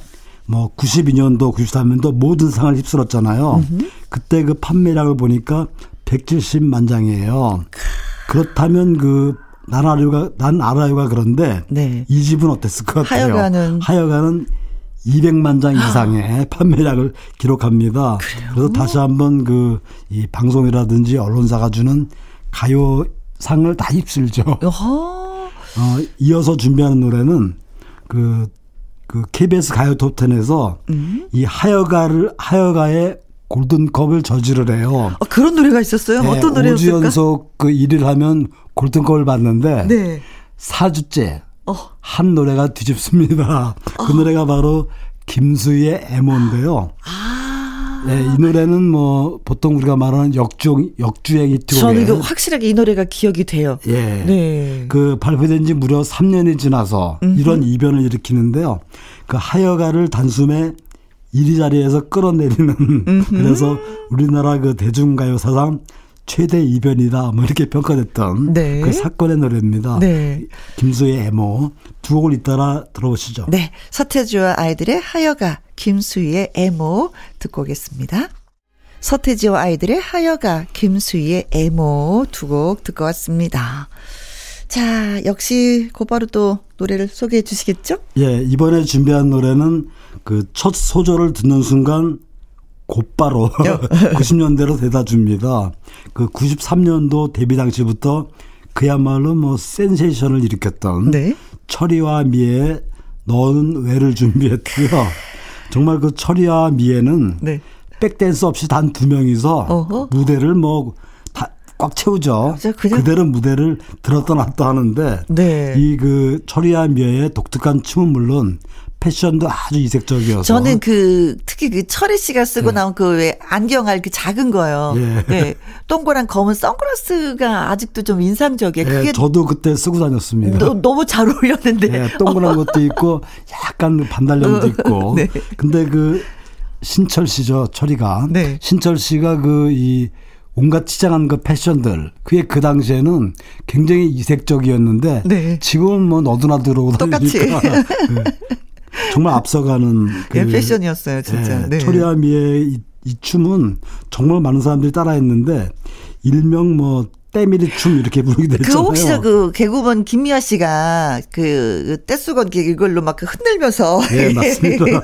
뭐 92년도 93년도 모든 상을 휩쓸었잖아요. 음흠. 그때 그 판매량을 보니까 170만 장이에요. 그렇다면 그난 알아요가 난 알아요가 그런데 네. 이 집은 어땠을 것 같아요? 하여가는 하여가는 200만 장 이상의 (laughs) 판매량을 기록합니다. 그래요? 그래서 다시 한번 그 이 방송이라든지 언론사가 주는 가요상을 다 휩쓸죠. (laughs) 어, 이어서 준비하는 노래는 그, 그 KBS 가요 톱텐에서 음? 이 하여가를 하여가의 골든컵을 저지를 해요. 아, 그런 노래가 있었어요? 네, 어떤 노래였을까? 5주 연속 그 1위를 하면 골든컵을 받는데 네. 4주째 어. 한 노래가 뒤집습니다. 그 어. 노래가 바로 김수희의 애모인데요. 아. 네, 이 노래는 뭐 보통 우리가 말하는 역주 역주행 히트곡 저는 이거 확실하게 이 노래가 기억이 돼요. 예. 네. 그 발표된 지 무려 3년이 지나서 음흠. 이런 이변을 일으키는데요. 그 하여가를 단숨에 1위 자리에서 끌어내리는 (laughs) 그래서 우리나라 그 대중가요 사상 최대 이변이다 뭐 이렇게 평가됐던 네. 그 사건의 노래입니다. 네. 김수의 애모 두 곡을 잇따라 들어보시죠. 네, 서태지와 아이들의 하여가 김수희의 애모 듣고 오겠습니다. 서태지와 아이들의 하여가 김수희의 애모 두 곡 듣고 왔습니다. 자, 역시 곧바로 또 노래를 소개해 주시겠죠? 예, 이번에 준비한 노래는 그 첫 소절을 듣는 순간 곧바로 90년대로 (laughs) 대다 줍니다. 그 93년도 데뷔 당시부터 그야말로 뭐 센세이션을 일으켰던 네. 철이와 미의 너는 왜를 준비했고요. 정말 그 철이와 미애는 네. 백댄스 없이 단 두 명이서 어허. 무대를 뭐 꽉 채우죠. 그대로 무대를 들었다 놨다 하는데 네. 이그 철이와 미애의 독특한 춤은 물론 패션도 아주 이색적이어서. 저는 그 특히 그 철희 씨가 쓰고 네. 나온 그 왜 안경알 그 작은 거요. 예. 네. 동그란 검은 선글라스가 아직도 좀 인상적이에요. 예, 저도 그때 쓰고 다녔습니다. 너, 너무 잘 어울렸는데. 예, 동그란 것도 있고 약간 반달염도 있고. (laughs) 네. 근데 그 신철 씨죠, 철이가. 네. 신철 씨가 그 이 온갖 치장한 그 패션들 그게 그 당시에는 굉장히 이색적이었는데 네. 지금은 뭐 너도나 들어오다 보니까 네. 정말 앞서가는 그 예, 패션이었어요, 진짜. 네. 네. 초리아미의 이, 이 춤은 정말 많은 사람들이 따라했는데 일명 뭐 때밀이 춤 이렇게 부르게 됐잖아요. 그 혹시 그 개구먼 김미아 씨가 그 떼수건 이걸로 막그 흔들면서 네 맞습니다. (laughs)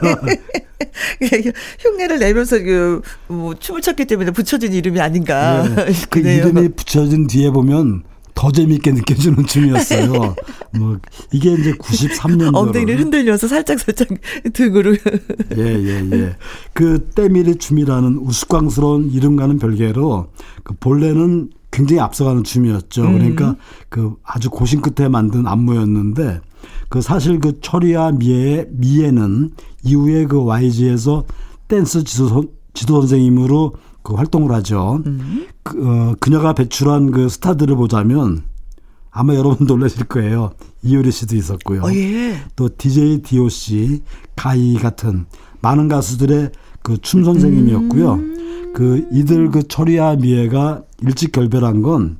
흉내를 내면서 그 뭐 춤을 췄기 때문에 붙여진 이름이 아닌가. 네. 그 이름이 붙여진 뒤에 보면 더 재밌게 느껴지는 춤이었어요. (laughs) 뭐 이게 이제 93년 엉덩이를 흔들면서 살짝 살짝 등으로 예예 예, 예. 그 때밀이 춤이라는 우스꽝스러운 이름과는 별개로 그 본래는 굉장히 앞서가는 춤이었죠. 음. 그러니까 그 아주 고심 끝에 만든 안무였는데 그 사실 그 철이와 미애의 미애는 이후에 그 YG에서 댄스 지도, 지도 선생님으로 그 활동을 하죠. 음. 그, 어, 그녀가 배출한 그 스타들을 보자면 아마 여러분 놀라실 거예요. 이효리 씨도 있었고요. 어, 예. 또 DJ DOC, 가이 같은 많은 가수들의 그 춤 선생님이었고요. 음. 그 이들 그 철이와 미애가 일찍 결별한 건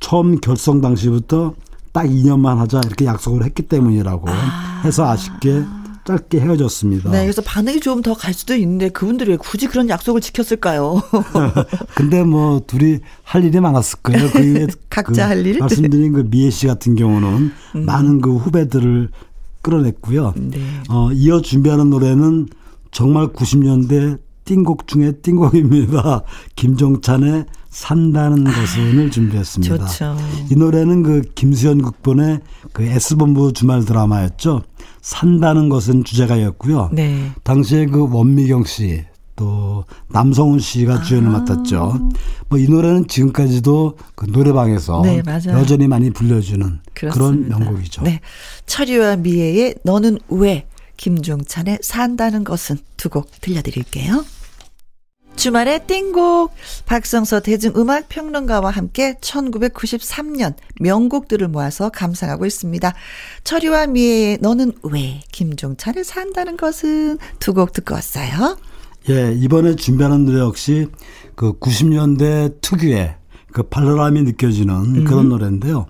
처음 결성 당시부터 딱 2년만 하자 이렇게 약속을 했기 때문이라고 아. 해서 아쉽게 짧게 헤어졌습니다. 네, 그래서 반응이 좀 더 갈 수도 있는데 그분들이 왜 굳이 그런 약속을 지켰을까요? (laughs) (laughs) 근데 뭐 둘이 할 일이 많았을 거예요. 그 (laughs) 각자 그 할 일. 말씀드린 그 미애 씨 같은 경우는 음. 많은 그 후배들을 끌어냈고요. 네. 어, 이어 준비하는 노래는 정말 90년대 띵곡 중에 띵곡입니다. 김종찬의 산다는 것은을 준비했습니다. 좋죠. 이 노래는 그 김수현 국번의 그 S본부 주말 드라마였죠. 산다는 것은 주제가였고요. 네. 당시에 그 원미경 씨, 또 남성훈 씨가 주연을 아. 맡았죠. 뭐 이 노래는 지금까지도 그 노래방에서 네, 여전히 많이 불려주는 그렇습니다. 그런 명곡이죠. 네. 철이와 미애의 너는 왜 김종찬의 산다는 것은 두 곡 들려드릴게요. 주말의 띵곡 박성서 대중음악 평론가와 함께 1993년 명곡들을 모아서 감상하고 있습니다. 철이와 미애의 너는 왜 김종찬을 산다는 것은 두 곡 듣고 왔어요. 예, 이번에 준비하는 노래 역시 그 90년대 특유의 그 발랄함이 느껴지는 음. 그런 노래인데요.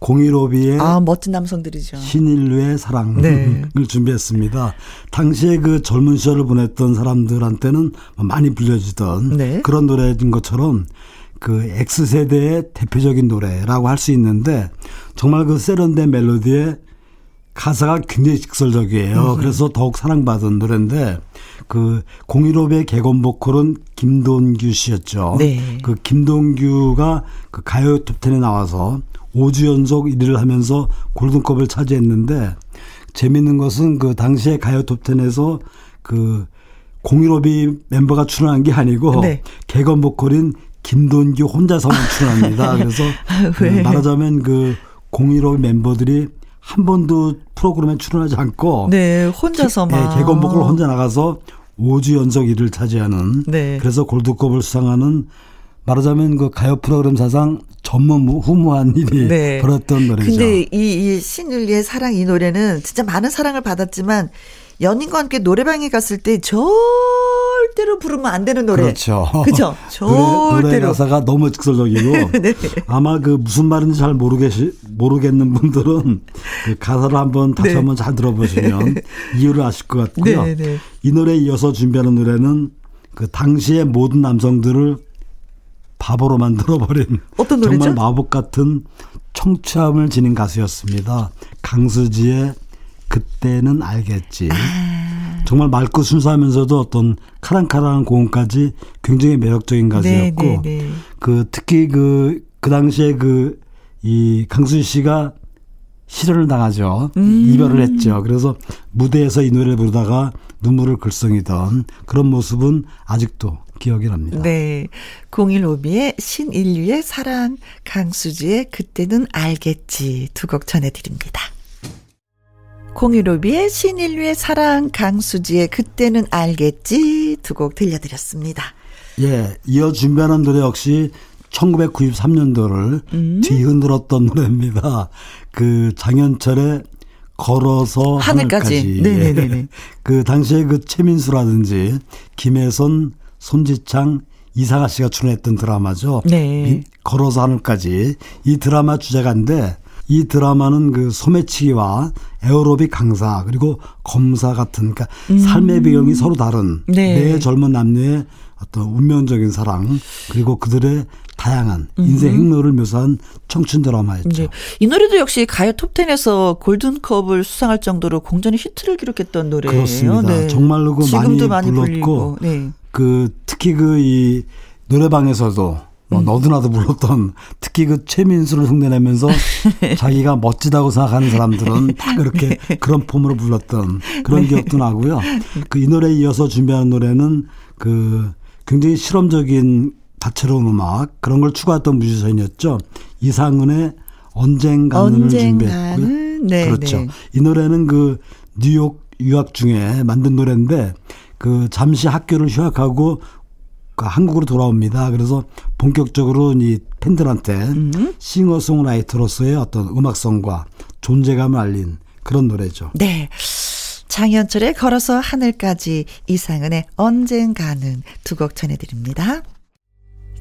공일오비의 아 멋진 남성들이죠. 신인류의 사랑을 네. (laughs) 준비했습니다. 당시에 그 젊은 시절을 보냈던 사람들한테는 많이 불려지던 네. 그런 노래인 것처럼 그 X 세대의 대표적인 노래라고 할 수 있는데 정말 그 세련된 멜로디에 가사가 굉장히 직설적이에요. 음. 그래서 더욱 사랑받은 노래인데 그 공일오비의 개건 보컬은 김동규 씨였죠. 네. 그 김동규가 그 가요 톱텐에 나와서 5주 연속 1위를 하면서 골든컵을 차지했는데 재밌는 것은 그 당시에 가요 톱텐에서 그 공일오비 멤버가 출연한 게 아니고 네. 개건 보컬인 김돈규 혼자서만 출연합니다. (laughs) 그래서 (laughs) 그 말하자면 그 공일오비 멤버들이 한 번도 프로그램에 출연하지 않고 네, 혼자서만 네, 개건 보컬 혼자 나가서 5주 연속 1위를 차지하는 네. 그래서 골드컵을 수상하는 말하자면 그 가요 프로그램 사상 전무 후무한 일이 네. 벌었던 노래죠. 근데 이, 이 신율리의 사랑 이 노래는 진짜 많은 사랑을 받았지만 연인과 함께 노래방에 갔을 때 절대로 부르면 안 되는 노래. 그렇죠. 그죠? (laughs) 절대로. 노래, 가사가 너무 직설적이고 (laughs) 네. 아마 그 무슨 말인지 잘 모르겠, 모르겠는 분들은 그 가사를 한번 다시 네. 한번 잘 들어보시면 (laughs) 이유를 아실 것 같고요. 네, 네. 이 노래에 이어서 준비하는 노래는 그 당시의 모든 남성들을 바보로 만들어버린 어떤 노래죠? 정말 마법 같은 청취함을 지닌 가수였습니다. 강수지의 그때는 알겠지. 아. 정말 맑고 순수하면서도 어떤 카랑카랑한 고음까지 굉장히 매력적인 가수였고 네, 네, 네. 그 특히 그그 그 당시에 그 이 강수지 씨가 실현을 당하죠. 음. 이별을 했죠. 그래서 무대에서 이 노래를 부르다가 눈물을 글썽이던 그런 모습은 아직도 기억이 납니다. 네. 015B의 신인류의 사랑, 강수지의 그때는 알겠지 두 곡 전해드립니다. 공유로비의 신인류의 사랑, 강수지의 그때는 알겠지 두 곡 들려드렸습니다. 예, 이어 준비하는 노래 역시 1993년도를 음. 뒤흔들었던 노래입니다. 그 장현철의 걸어서 하늘까지. 하늘까지. 네네네. 예. 그 당시에 그 최민수라든지 김혜선, 손지창, 이상아 씨가 출연했던 드라마죠. 네. 걸어서 하늘까지 이 드라마 주제가인데 이 드라마는 그 소매치기와 에어로빅 강사 그리고 검사 같은 그러니까 음. 삶의 배경이 서로 다른 네. 내 젊은 남녀의 어떤 운명적인 사랑 그리고 그들의 다양한 인생 행로를 묘사한 청춘 드라마였죠. 네. 이 노래도 역시 가요 톱10에서 골든컵을 수상할 정도로 공전의 히트를 기록했던 노래예요. 그렇습니다. 네. 정말로 그 많이, 많이 불렀고 네. 그 특히 그 이 노래방에서도 뭐 음. 너도나도 불렀던 특히 그 최민수를 흉내내면서 (laughs) 자기가 멋지다고 생각하는 사람들은 다 그렇게 네. (laughs) 그런 폼으로 불렀던 그런 네. 기억도 나고요. 그 이 노래에 이어서 준비한 노래는 그 굉장히 실험적인 다채로운 음악 그런 걸 추구했던 뮤지션이었죠. 이상은의 언젠가는을 준비했고요. 네, 그렇죠. 네. 이 노래는 그 뉴욕 유학 중에 만든 노래인데 그 잠시 학교를 휴학하고 그 한국으로 돌아옵니다. 그래서 본격적으로 이 팬들한테 음. 싱어송라이터로서의 어떤 음악성과 존재감을 알린 그런 노래죠. 네. 장현철의 걸어서 하늘까지 이상은의 언젠가는 두 곡 전해드립니다.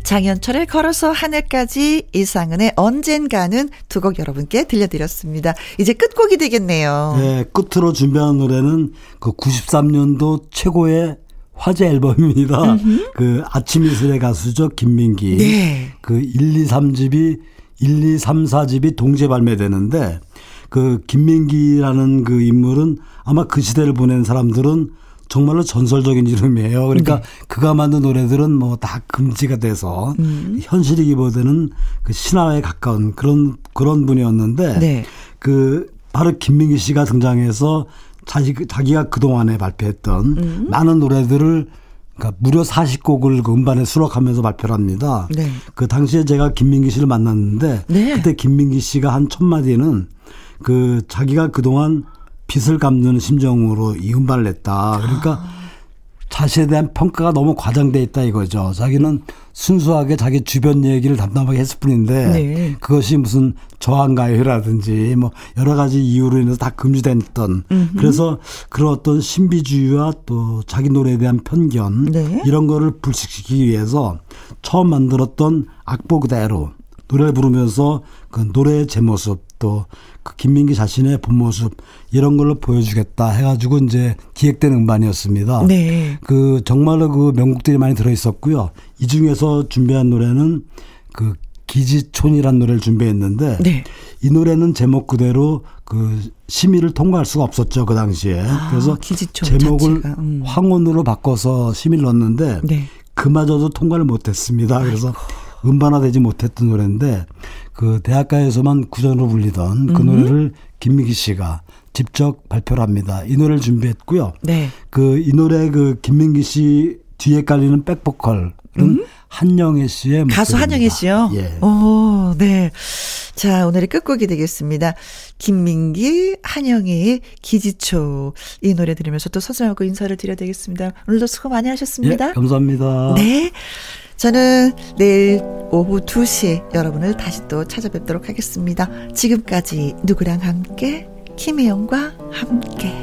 장현철의 걸어서 하늘까지 이상은의 언젠가는 두 곡 여러분께 들려드렸습니다. 이제 끝곡이 되겠네요. 네, 끝으로 준비한 노래는 그 93년도 최고의 화제 앨범입니다. 음흠. 그 아침 이슬의 가수죠 김민기. 네. 그 1, 2, 3집이 1, 2, 3, 4집이 동시에 발매되는데 그 김민기라는 그 인물은 아마 그 시대를 보낸 사람들은 정말로 전설적인 이름이에요. 그러니까 네. 그가 만든 노래들은 뭐 다 금지가 돼서 음. 현실이기보다는 그 신화에 가까운 그런 그런 분이었는데 네. 그 바로 김민기 씨가 등장해서 자기 자기가 그 동안에 발표했던 음. 많은 노래들을 그러니까 무려 40곡을 그 음반에 수록하면서 발표를 합니다. 네. 그 당시에 제가 김민기 씨를 만났는데 네. 그때 김민기 씨가 한 첫 마디는 그 자기가 그동안 빚을 갚는 심정으로 이 음반을 냈다. 그러니까 아. 자신에 대한 평가가 너무 과장돼 있다 이거죠. 자기는 순수하게 자기 주변 얘기를 담담하게 했을 뿐인데 네. 그것이 무슨 저항가요라든지 뭐 여러 가지 이유로 인해서 다 금지됐던 음흠. 그래서 그런 어떤 신비주의와 또 자기 노래에 대한 편견 네. 이런 거를 불식시키기 위해서 처음 만들었던 악보 그대로 노래를 부르면서 그 노래의 제 모습 또 그 김민기 자신의 본 모습 이런 걸로 보여주겠다 해가지고 이제 기획된 음반이었습니다. 네. 그 정말로 그 명곡들이 많이 들어 있었고요. 이 중에서 준비한 노래는 그 기지촌이라는 노래를 준비했는데 네. 이 노래는 제목 그대로 그 심의를 통과할 수가 없었죠 그 당시에 아, 그래서 기지촌 제목을 음. 황혼으로 바꿔서 심의를 넣었는데 네. 그마저도 통과를 못했습니다. 그래서 아이고. 음반화되지 못했던 노래인데 그 대학가에서만 구전으로 불리던 그 음. 노래를 김미기 씨가 직접 발표를 합니다. 이 노래를 준비했고요. 네. 그 이 노래 그 김민기 씨 뒤에 깔리는 백보컬은 음? 한영애 씨의 가수 한영애 씨요. 예. 오, 네. 자, 오늘의 끝곡이 되겠습니다. 김민기, 한영애의 기지초. 이 노래 들으면서 또 서슴하고 인사를 드려야 되겠습니다. 오늘도 수고 많이 하셨습니다. 예, 감사합니다. 네. 저는 내일 오후 2시에 여러분을 다시 또 찾아뵙도록 하겠습니다. 지금까지 누구랑 함께, 김혜영과 함께.